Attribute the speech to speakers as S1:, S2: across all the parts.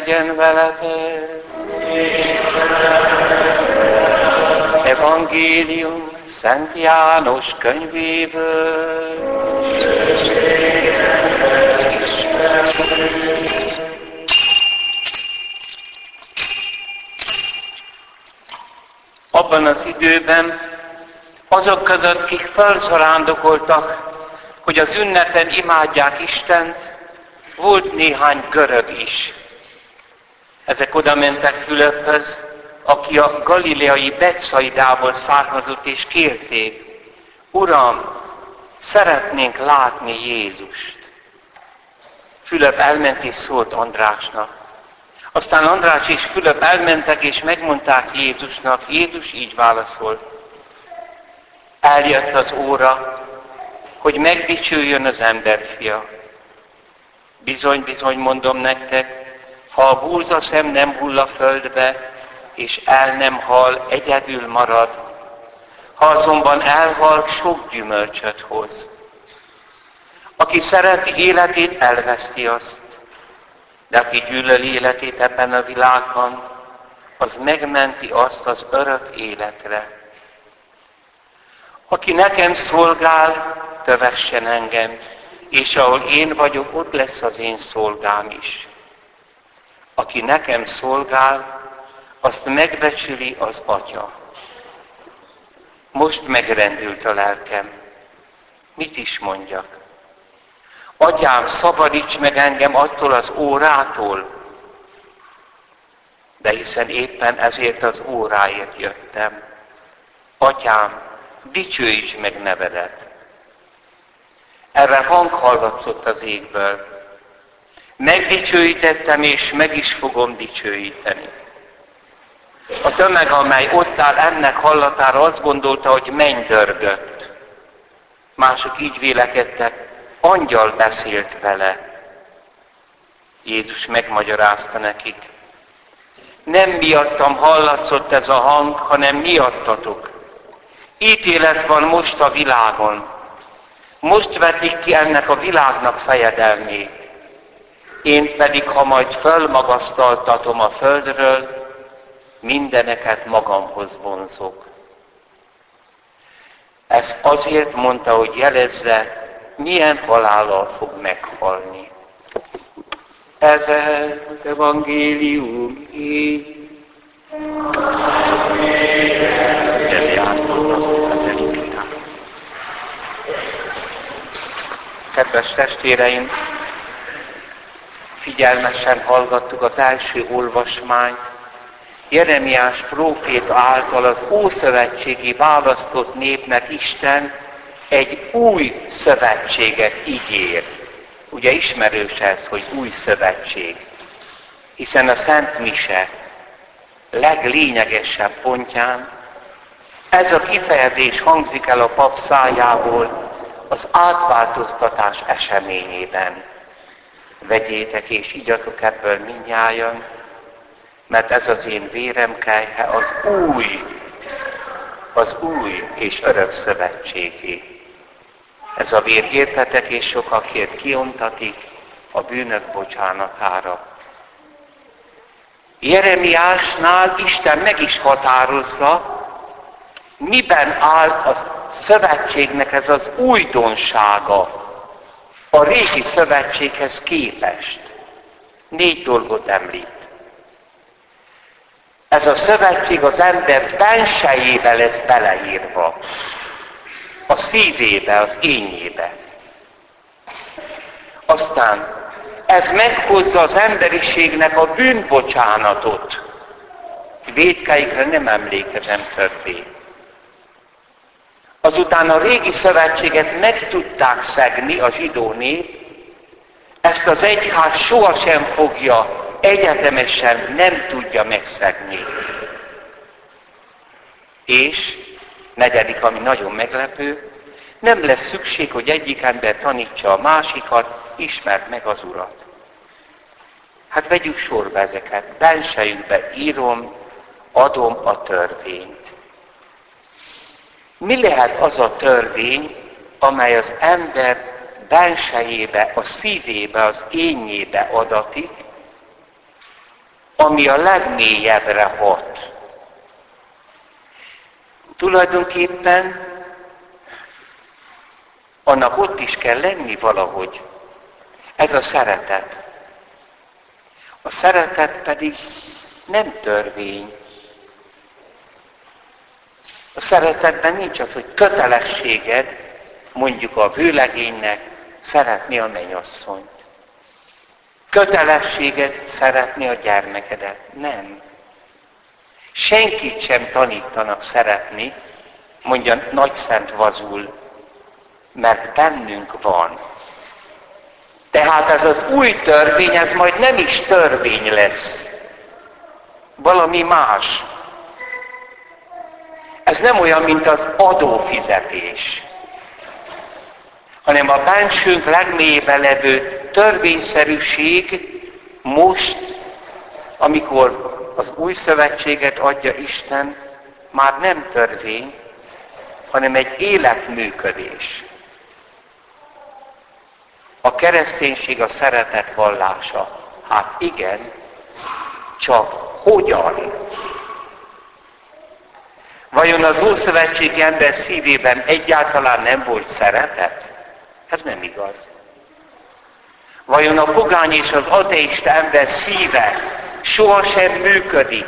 S1: legyen veletek. Evangélium Szent János könyvéből. Abban az időben azok között, kik felszarándokoltak, hogy az ünnepen imádják Istent, volt néhány görög is. Ezek oda mentek Fülöphöz, aki a galileai Betszaidából származott, és kérték, Uram, szeretnénk látni Jézust. Fülöp elment és szólt Andrásnak. Aztán András és Fülöp elmentek és megmondták Jézusnak. Jézus így válaszolt. Eljött az óra, hogy megdicsüljön az emberfia. Bizony, bizony mondom nektek, ha a búzaszem nem hull a földbe, és el nem hal, egyedül marad, ha azonban elhal, sok gyümölcsöt hoz. Aki szereti életét, elveszti azt, de aki gyűlöli életét ebben a világban, az megmenti azt az örök életre. Aki nekem szolgál, kövessen engem, és ahol én vagyok, ott lesz az én szolgám is. Aki nekem szolgál, azt megbecsüli az Atya. Most megrendült a lelkem. Mit is mondjak? Atyám, szabadíts meg engem attól az órától, de hiszen éppen ezért az óráért jöttem. Atyám, dicsőíts meg nevedet. Erre hang hallatszott az égből. Megdicsőítettem, és meg is fogom dicsőíteni. A tömeg, amely ott áll ennek hallatára, azt gondolta, hogy dörgött. Mások így vélekedtek, angyal beszélt vele. Jézus megmagyarázta nekik. Nem miattam hallatszott ez a hang, hanem miattatok. Ítélet van most a világon. Most vetik ki ennek a világnak fejedelmét. Én pedig, ha majd fölmagasztaltatom a földről, mindeneket magamhoz vonzok. Ezt azért mondta, hogy jelezze, milyen halállal fog meghalni. Ez az evangélium így. Kedves testvéreim, figyelmesen hallgattuk az első olvasmányt, Jeremiás próféta által az Ószövetségi választott népnek Isten egy új szövetséget ígér. Ugye ismerős ez, hogy új szövetség. Hiszen a Szent Mise leglényegesebb pontján ez a kifejezés hangzik el a pap szájából az átváltoztatás eseményében. Vegyétek és igyatok ebből minnyáján, mert ez az én vérem kejhe az új, az új és örök szövetségé. Ez a vér értetek és sokakért kiontatik a bűnök bocsánatára. Jeremiásnál Isten meg is határozza, miben áll a szövetségnek ez az újdonsága a régi szövetséghez képest. Négy dolgot említ. Ez a szövetség az ember bensejébe lesz beleírva. A szívébe, az ényébe. Aztán ez meghozza az emberiségnek a bűnbocsánatot. Védkeikre nem emlékezem többé. Azután a régi szövetséget meg tudták szegni a zsidó nép, ezt az egyház sohasem fogja egyetemesen nem tudja megszegni. És Negyedik, ami nagyon meglepő, nem lesz szükség, hogy egyik ember tanítsa a másikat, ismert meg az Urat. Hát vegyük sorba ezeket. Bensejükbe írom, adom a törvényt. Mi lehet az a törvény, amely az ember bensejébe, a szívébe, az ényébe adatik, ami a legmélyebbre hat. Tulajdonképpen annak ott is kell lenni valahogy. Ez a szeretet. A szeretet pedig nem törvény. A szeretetben nincs az, hogy kötelességed mondjuk a vőlegénynek szeretni a mennyasszonyt. Kötelességed szeretni a gyermekedet. Nem. Senkit sem tanítanak szeretni, mondja Nagy Szent Vazul, mert bennünk van. Tehát ez az új törvény, ez majd nem is törvény lesz. Valami más. Ez nem olyan, mint az adófizetés, hanem a bensőnk legmélyében levő törvényszerűség most, amikor az új szövetséget adja Isten, már nem törvény, hanem egy életműködés. A kereszténység a szeretet vallása. Hát igen, csak hogyan? Vajon az Ószövetségi ember szívében egyáltalán nem volt szeretet? Ez nem igaz. Vajon a pogány és az ateista ember szíve sohasem működik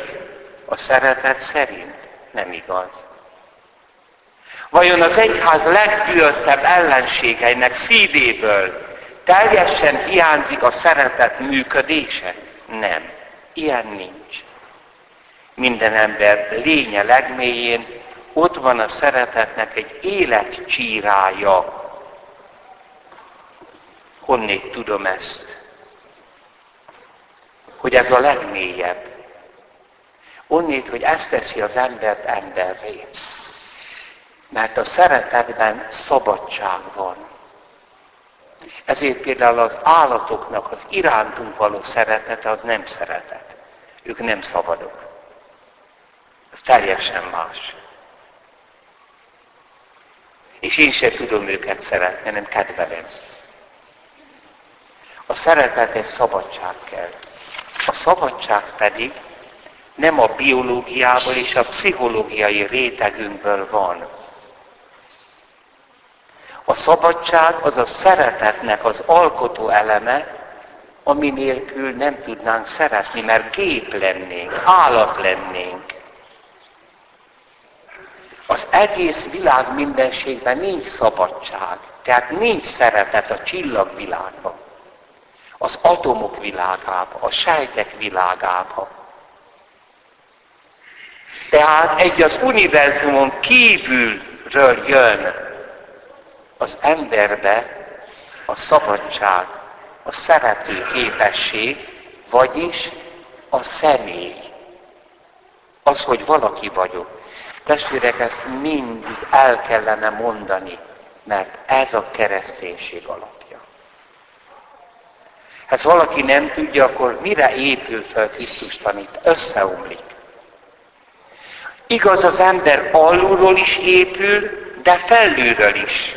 S1: a szeretet szerint? Nem igaz. Vajon az egyház legdühöttebb ellenségeinek szívéből teljesen hiányzik a szeretet működése? Nem. Ilyen nincs. Minden ember lénye legmélyén ott van a szeretetnek egy életcsírája. Honnét tudom ezt? Hogy ez a legmélyebb. Onnét, hogy ezt teszi az embert emberré. Mert a szeretetben szabadság van. Ezért például az állatoknak az irántunk való szeretete az nem szeretet. Ők nem szabadok. Ez teljesen más. És én sem tudom őket szeretni, nem kedvelem. A szeretet egy szabadság kell. A szabadság pedig nem a biológiából és a pszichológiai rétegünkből van, a szabadság az a szeretetnek az alkotó eleme, ami nélkül nem tudnánk szeretni, mert gép lennénk, állat lennénk. Az egész világ mindenségben nincs szabadság, tehát nincs szeretet a csillagvilágban, az atomok világában, a sejtek világában. Tehát egy az univerzumon kívülről jön az emberbe a szabadság, a szerető képesség, vagyis a személy. Az, hogy valaki vagyok. Testvérek, ezt mindig el kellene mondani, mert ez a kereszténység alapja. Ha ezt valaki nem tudja, akkor mire épül fel Krisztus tanít? Összeomlik. Igaz, az ember alulról is épül, de felülről is.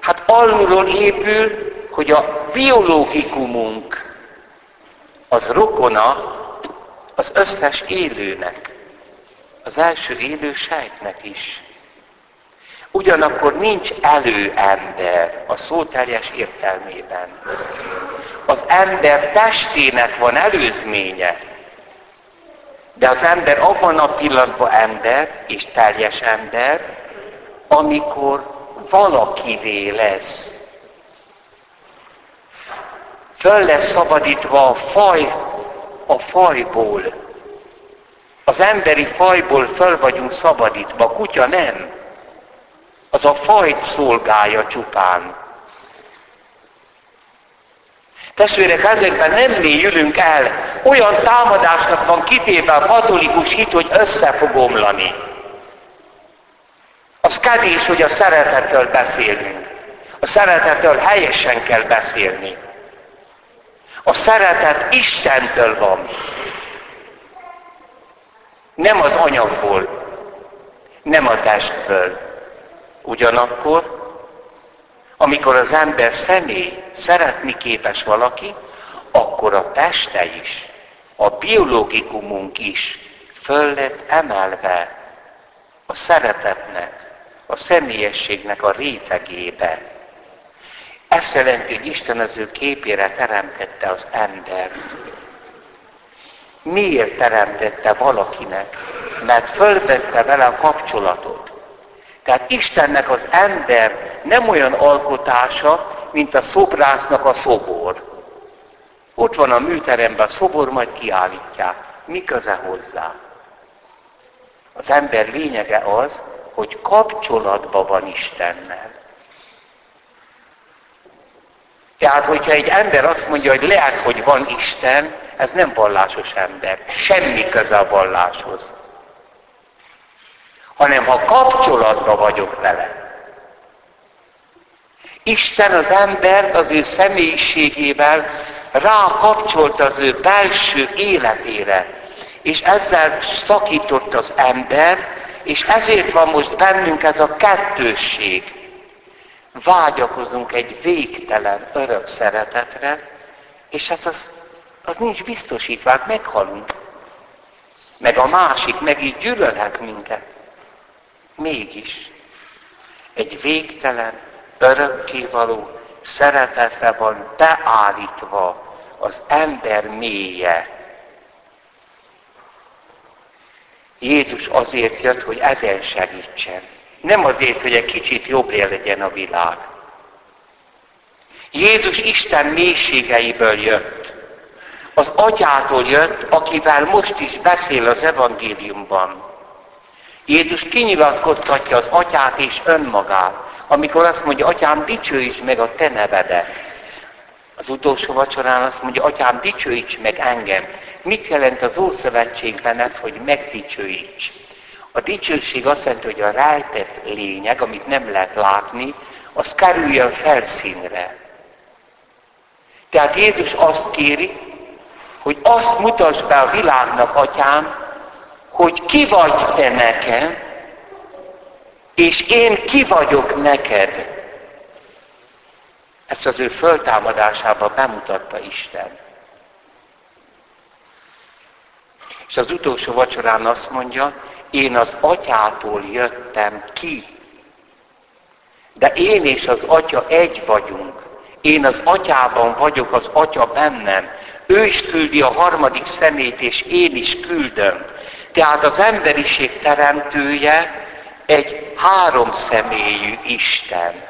S1: Hát alulról épül, hogy a biológikumunk az rokona az összes élőnek, az első élő sejtnek is. Ugyanakkor nincs előember a szó teljes értelmében. Az ember testének van előzménye, de az ember abban a pillanatban ember és teljes ember, amikor valakivé lesz. Föl lesz szabadítva a faj, a fajból. Az emberi fajból föl vagyunk szabadítva, a kutya nem. Az a fajt szolgálja csupán. Testvérek, ezekben nem mélyülünk el. Olyan támadásnak van kitéve a katolikus hit, hogy össze fog omlani. Az kedés, hogy a szeretetről beszélünk. A szeretetről helyesen kell beszélni. A szeretet Istentől van. Nem az anyagból, nem a testből. Ugyanakkor, amikor az ember személy szeretni képes valaki, akkor a teste is, a biológikumunk is föl lett emelve a szeretetnek, a személyességnek a rétegébe. Ezt jelenti, hogy Isten az ő képére teremtette az embert. Miért teremtette valakinek? Mert fölvette vele a kapcsolatot. Tehát Istennek az ember nem olyan alkotása, mint a szobrásznak a szobor. Ott van a műteremben a szobor, majd kiállítják. Mi köze hozzá? Az ember lényege az, hogy kapcsolatban van Istennel. Tehát, hogyha egy ember azt mondja, hogy lehet, hogy van Isten, ez nem vallásos ember. Semmi köze a valláshoz. Hanem ha kapcsolatban vagyok vele. Isten az embert az ő személyiségével rákapcsolt az ő belső életére, és ezzel szakított az ember, és ezért van most bennünk ez a kettősség. Vágyakozunk egy végtelen örök szeretetre, és hát az, az nincs biztosítva, hát meghalunk. Meg a másik meg így gyűlölhet minket. Mégis egy végtelen, örökkévaló szeretetre van beállítva az ember mélye, Jézus azért jött, hogy ezen segítsen. Nem azért, hogy egy kicsit jobb legyen a világ. Jézus Isten mélységeiből jött. Az atyától jött, akivel most is beszél az evangéliumban. Jézus kinyilatkoztatja az atyát és önmagát, amikor azt mondja, atyám, dicsőíts meg a te nevedet. Az utolsó vacsorán azt mondja, atyám, dicsőíts meg engem. Mit jelent az Ószövetségben ez, hogy megdicsőíts? A dicsőség azt jelenti, hogy a rejtett lényeg, amit nem lehet látni, az kerüljön felszínre. Tehát Jézus azt kéri, hogy azt mutasd be a világnak, atyám, hogy ki vagy te nekem, és én ki vagyok neked. Ezt az ő föltámadásában bemutatta Isten. És az utolsó vacsorán azt mondja, én az atyától jöttem ki. De én és az atya egy vagyunk. Én az atyában vagyok, az atya bennem. Ő is küldi a harmadik szemét, és én is küldöm. Tehát az emberiség teremtője egy három személyű Isten.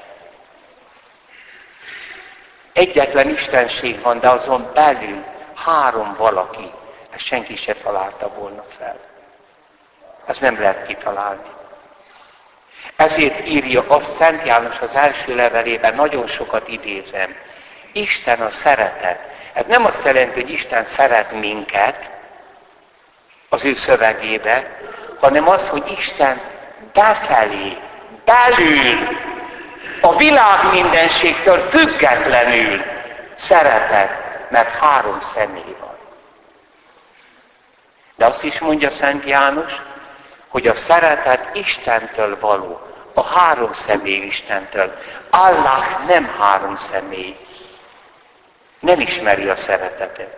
S1: Egyetlen istenség van, de azon belül három valaki. Ezt senki se találta volna fel. Ez nem lehet kitalálni. Ezért írja azt Szent János az első levelében, nagyon sokat idézem. Isten a szeretet. Ez nem azt jelenti, hogy Isten szeret minket az ő szövegébe, hanem az, hogy Isten befelé, belül, a világ mindenségtől függetlenül szeretet, mert három személy van. De azt is mondja Szent János, hogy a szeretet Istentől való, a három személy Istentől. Allah nem három személy. Nem ismeri a szeretetet.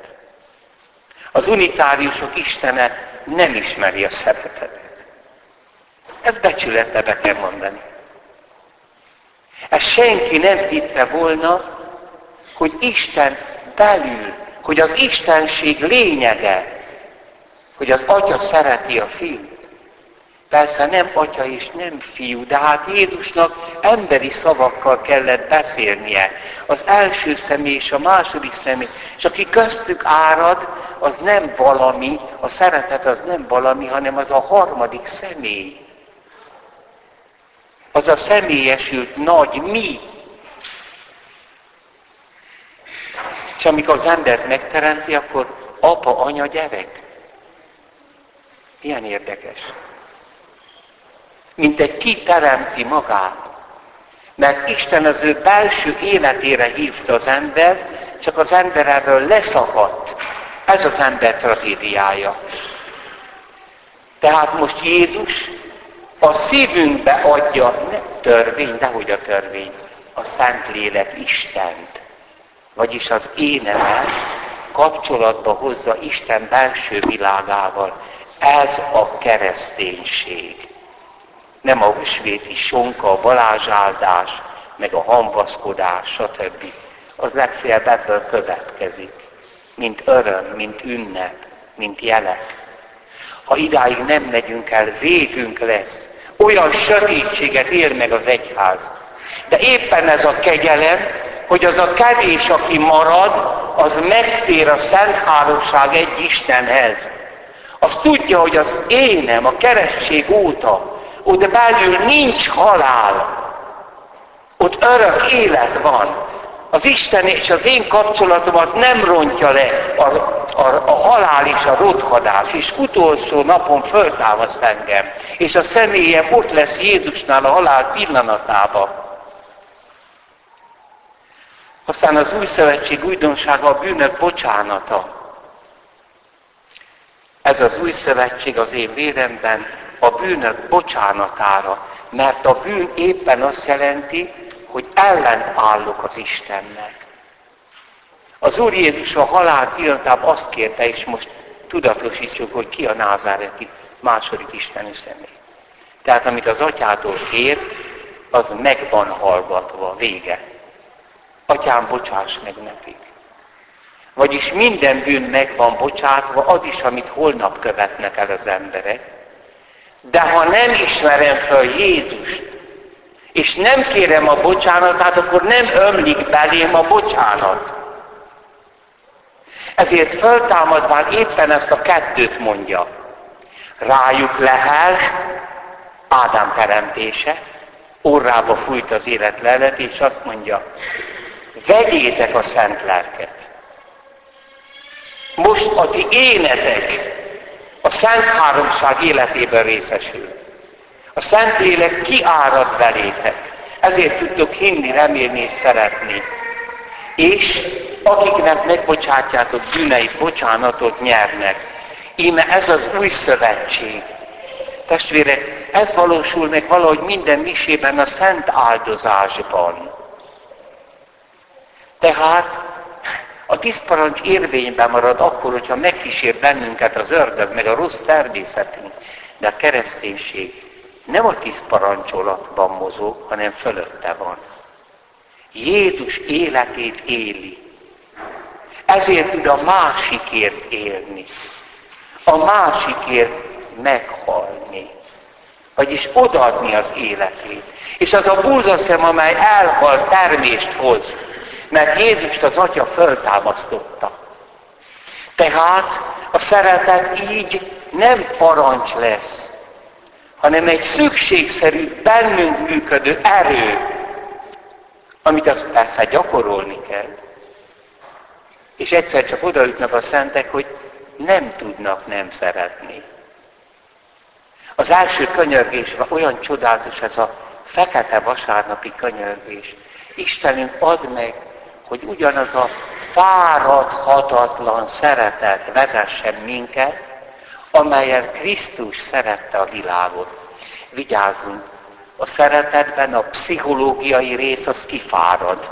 S1: Az unitáriusok Istene nem ismeri a szeretetet. Ez becsülete be kell mondani. Ezt senki nem hitte volna, hogy Isten belül, hogy az Istenség lényege, hogy az atya szereti a fiút. Persze nem atya és nem fiú, de hát Jézusnak emberi szavakkal kellett beszélnie. Az első személy és a második személy. És aki köztük árad, az nem valami, a szeretet az nem valami, hanem az a harmadik személy. Az a személyesült nagy mi. És amikor az embert megteremti, akkor apa, anya, gyerek. Ilyen érdekes. Mint egy kiteremti magát. Mert Isten az ő belső életére hívta az ember, csak az ember erről leszakadt. Ez az ember tragédiája. Tehát most Jézus a szívünkbe adja, ne törvény, dehogy a törvény, a Szentlélek Istent, vagyis az énemet kapcsolatba hozza Isten belső világával. Ez a kereszténység. Nem a húsvéti sonka, a balázsáldás, meg a hamvaszkodás, stb. Az legfeljebb ebből következik, mint öröm, mint ünnep, mint jelek. Ha idáig nem megyünk el, végünk lesz. Olyan sötétséget ér meg az egyház. De éppen ez a kegyelem, hogy az a kevés, aki marad, az megtér a Szent Háromság egy Istenhez. Az tudja, hogy az énem a keresztség óta, ott belül nincs halál. Ott örök élet van. Az Isten és az én kapcsolatomat nem rontja le a, a, a halál és a rothadás, és utolsó napon föltámaszt engem, és a személyem ott lesz Jézusnál a halál pillanatában. Aztán az új szövetség újdonsága a bűnök bocsánata. Ez az új szövetség az én véremben a bűnök bocsánatára, mert a bűn éppen azt jelenti, hogy ellent állok az Istennek. Az Úr Jézus a halál pillanatában azt kérte, és most tudatosítsuk, hogy ki a názáreti második isteni személy. Tehát amit az atyától kér, az meg van hallgatva, vége. Atyám, bocsáss meg nekik. Vagyis minden bűn meg van bocsátva, az is, amit holnap követnek el az emberek. De ha nem ismerem fel Jézust, és nem kérem a bocsánatát, akkor nem ömlik belém a bocsánat. Ezért föltámadván éppen ezt a kettőt mondja. Rájuk lehel Ádám teremtése, orrába fújt az élet lelet, és azt mondja, vegyétek a szent lelket. Most a ti énetek a Szent Háromság életében részesül. A Szent Lélek kiárad belétek. Ezért tudtok hinni, remélni és szeretni. És akiknek megbocsátjátok bűneit, bocsánatot nyernek. Íme ez az új szövetség. Testvérek, ez valósul meg valahogy minden misében a szent áldozásban. Tehát a tíz parancs érvényben marad akkor, hogyha megkísér bennünket az ördög, meg a rossz természetünk. De a kereszténység nem a tíz parancsolatban mozog, hanem fölötte van. Jézus életét éli. Ezért tud a másikért élni. A másikért meghalni. Vagyis odaadni az életét. És az a búzaszem, amely elhal, termést hoz mert Jézust az Atya föltámasztotta. Tehát a szeretet így nem parancs lesz, hanem egy szükségszerű, bennünk működő erő, amit azt persze gyakorolni kell. És egyszer csak odaütnek a szentek, hogy nem tudnak nem szeretni. Az első könyörgésben olyan csodálatos ez a fekete vasárnapi könyörgés. Istenünk, add meg, hogy ugyanaz a fáradhatatlan szeretet vezessen minket, amelyen Krisztus szerette a világot. Vigyázzunk, a szeretetben a pszichológiai rész az kifárad.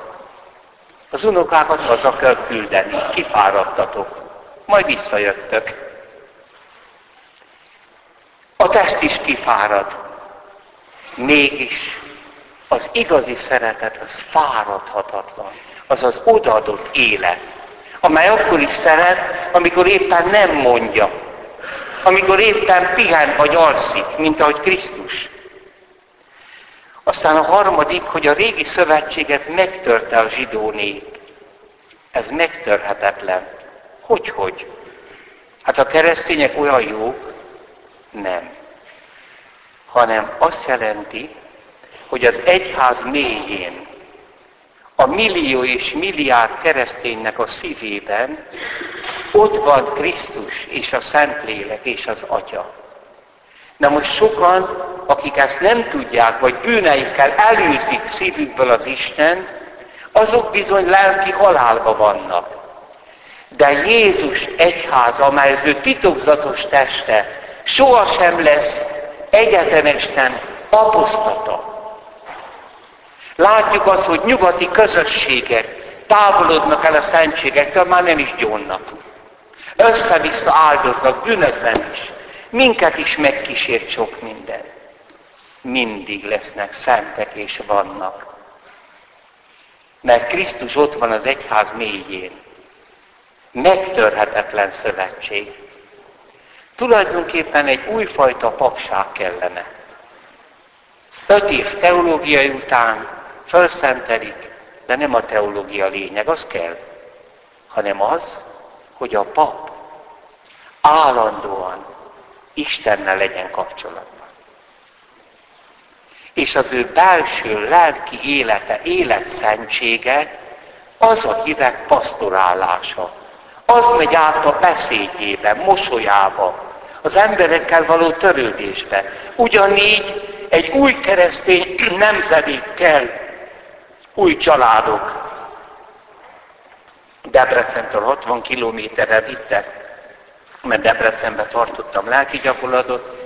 S1: Az unokákat haza kell küldeni, kifáradtatok, majd visszajöttök. A test is kifárad. Mégis az igazi szeretet az fáradhatatlan az az odaadott élet, amely akkor is szeret, amikor éppen nem mondja, amikor éppen pihen vagy alszik, mint ahogy Krisztus. Aztán a harmadik, hogy a régi szövetséget megtörte a zsidó nép. Ez megtörhetetlen. Hogy, hogy? Hát a keresztények olyan jók? Nem. Hanem azt jelenti, hogy az egyház mélyén a millió és milliárd kereszténynek a szívében, ott van Krisztus és a Szentlélek és az Atya. Na most sokan, akik ezt nem tudják, vagy bűneikkel előzik szívükből az Isten, azok bizony lelki halálba vannak. De Jézus egyháza, amely az ő titokzatos teste, sohasem lesz egyetemesten apostata. Látjuk azt, hogy nyugati közösségek távolodnak el a szentségektől, már nem is gyónnak. Össze-vissza áldoznak bűnökben is. Minket is megkísért sok minden. Mindig lesznek szentek és vannak. Mert Krisztus ott van az egyház mélyén. Megtörhetetlen szövetség. Tulajdonképpen egy újfajta papság kellene. Öt év teológiai után felszentelik, de nem a teológia lényeg, az kell, hanem az, hogy a pap állandóan Istennel legyen kapcsolatban. És az ő belső lelki élete, életszentsége az a hívek pasztorálása. Az megy át a beszédjébe, mosolyába, az emberekkel való törődésbe. Ugyanígy egy új keresztény nemzedék kell, új családok. Debrecentől 60 kilométerre vittek mert Debrecenbe tartottam lelki gyakorlatot,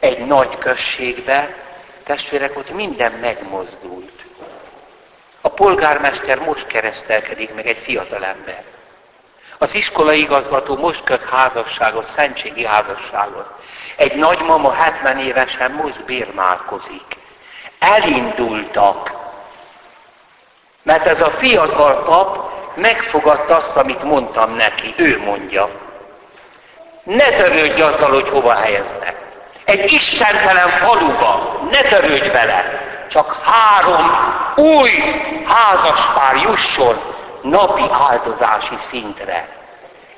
S1: egy nagy községbe, testvérek, ott minden megmozdult. A polgármester most keresztelkedik meg egy fiatal ember. Az iskolai igazgató most köt házasságot, szentségi házasságot. Egy nagymama 70 évesen most bérmálkozik. Elindultak. Mert ez a fiatal pap megfogadta azt, amit mondtam neki. Ő mondja. Ne törődj azzal, hogy hova helyeznek. Egy istentelen faluba, ne törődj vele. Csak három új házaspár jusson napi áldozási szintre.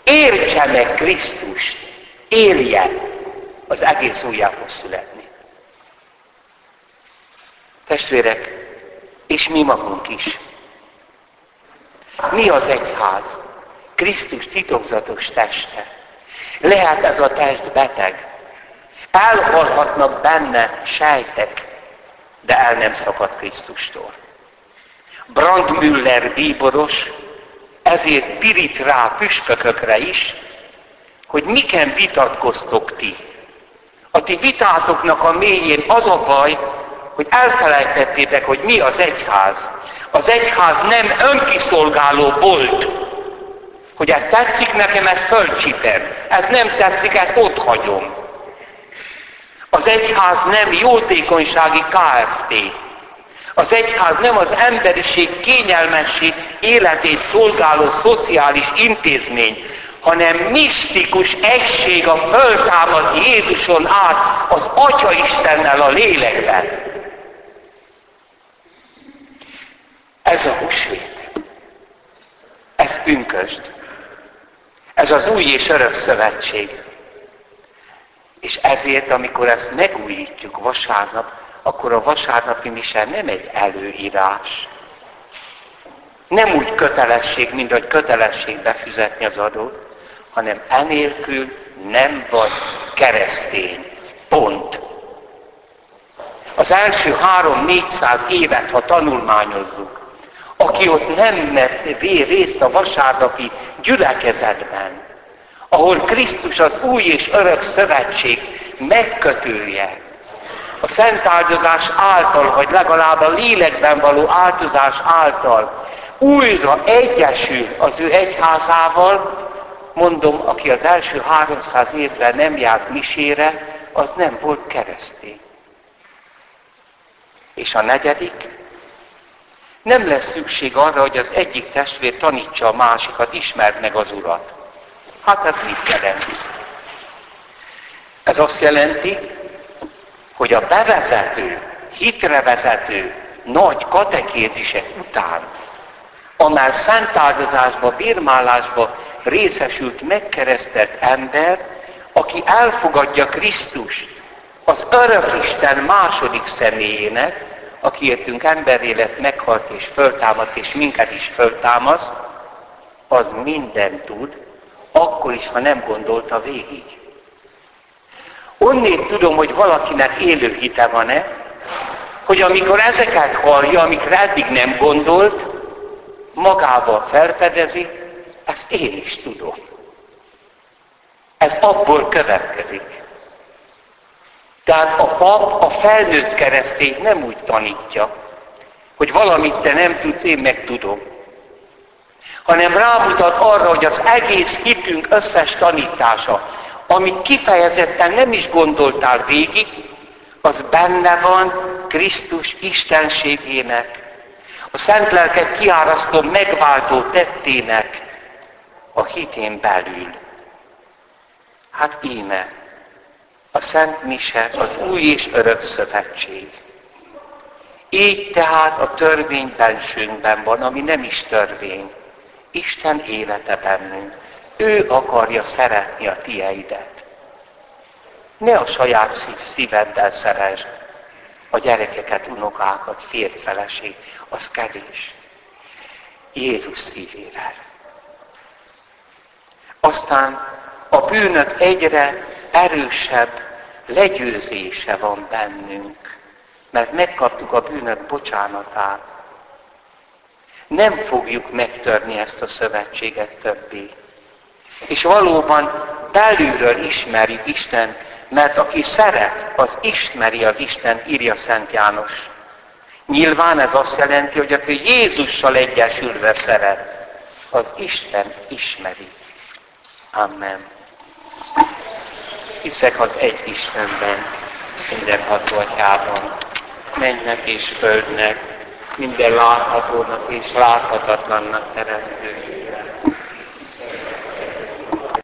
S1: Értse meg Krisztust, élje, az egész újjá fog születni. Testvérek, és mi magunk is. Mi az egyház? Krisztus titokzatos teste. Lehet ez a test beteg. Elhalhatnak benne sejtek, de el nem szakad Krisztustól. Brandmüller bíboros ezért pirít rá püspökökre is, hogy miken vitatkoztok ti. A ti vitátoknak a mélyén az a baj, hogy elfelejtettétek, hogy mi az egyház. Az egyház nem önkiszolgáló bolt, hogy ez tetszik nekem, ezt fölcsipem. Ez nem tetszik, ezt ott hagyom. Az egyház nem jótékonysági KFT. Az egyház nem az emberiség kényelmessé életét szolgáló szociális intézmény, hanem misztikus egység a föltámad Jézuson át az Atya Istennel a lélekben. Ez a húsvét. Ez pünkösd. Ez az új és örök szövetség. És ezért, amikor ezt megújítjuk vasárnap, akkor a vasárnapi mise nem egy előírás. Nem úgy kötelesség, mint hogy kötelesség befizetni az adót, hanem enélkül nem vagy keresztény. Pont. Az első három-négyszáz évet, ha tanulmányozzuk, aki ott nem vett részt a vasárnapi gyülekezetben, ahol Krisztus az új és örök szövetség megkötője, a szent áldozás által, vagy legalább a lélekben való áldozás által újra egyesül az ő egyházával, mondom, aki az első 300 évben nem járt misére, az nem volt keresztény. És a negyedik, nem lesz szükség arra, hogy az egyik testvér tanítsa a másikat, ismerd meg az Urat. Hát ez mit jelent? Ez azt jelenti, hogy a bevezető, hitrevezető nagy katekézisek után, amely szentáldozásba, bírmálásba részesült megkeresztelt ember, aki elfogadja Krisztust az örök Isten második személyének, akiértünk emberé lett, meghalt és föltámadt, és minket is föltámaszt, az mindent tud, akkor is, ha nem gondolta végig. Onnét tudom, hogy valakinek élő hite van-e, hogy amikor ezeket hallja, amikre eddig nem gondolt, magával felfedezi, ezt én is tudom. Ez abból következik. Tehát a pap a felnőtt keresztény nem úgy tanítja, hogy valamit te nem tudsz, én meg tudom. Hanem rámutat arra, hogy az egész hitünk összes tanítása, amit kifejezetten nem is gondoltál végig, az benne van Krisztus istenségének, a Szent Lelket kiárasztó megváltó tettének a hitén belül. Hát íme, a Szent Mise az új és örök szövetség. Így tehát a törvény bensünkben van, ami nem is törvény. Isten élete bennünk. Ő akarja szeretni a tieidet. Ne a saját szív, szíveddel szeresd a gyerekeket, unokákat, férj feleség, az kevés. Jézus szívével. Aztán a bűnök egyre erősebb legyőzése van bennünk, mert megkaptuk a bűnök bocsánatát. Nem fogjuk megtörni ezt a szövetséget többé. És valóban belülről ismerjük Isten, mert aki szeret, az ismeri az Isten, írja Szent János. Nyilván ez azt jelenti, hogy aki Jézussal egyesülve szeret, az Isten ismeri. Amen hiszek az egy Istenben, mindenható atyában, mennek és földnek, minden láthatónak és láthatatlannak teremtőjében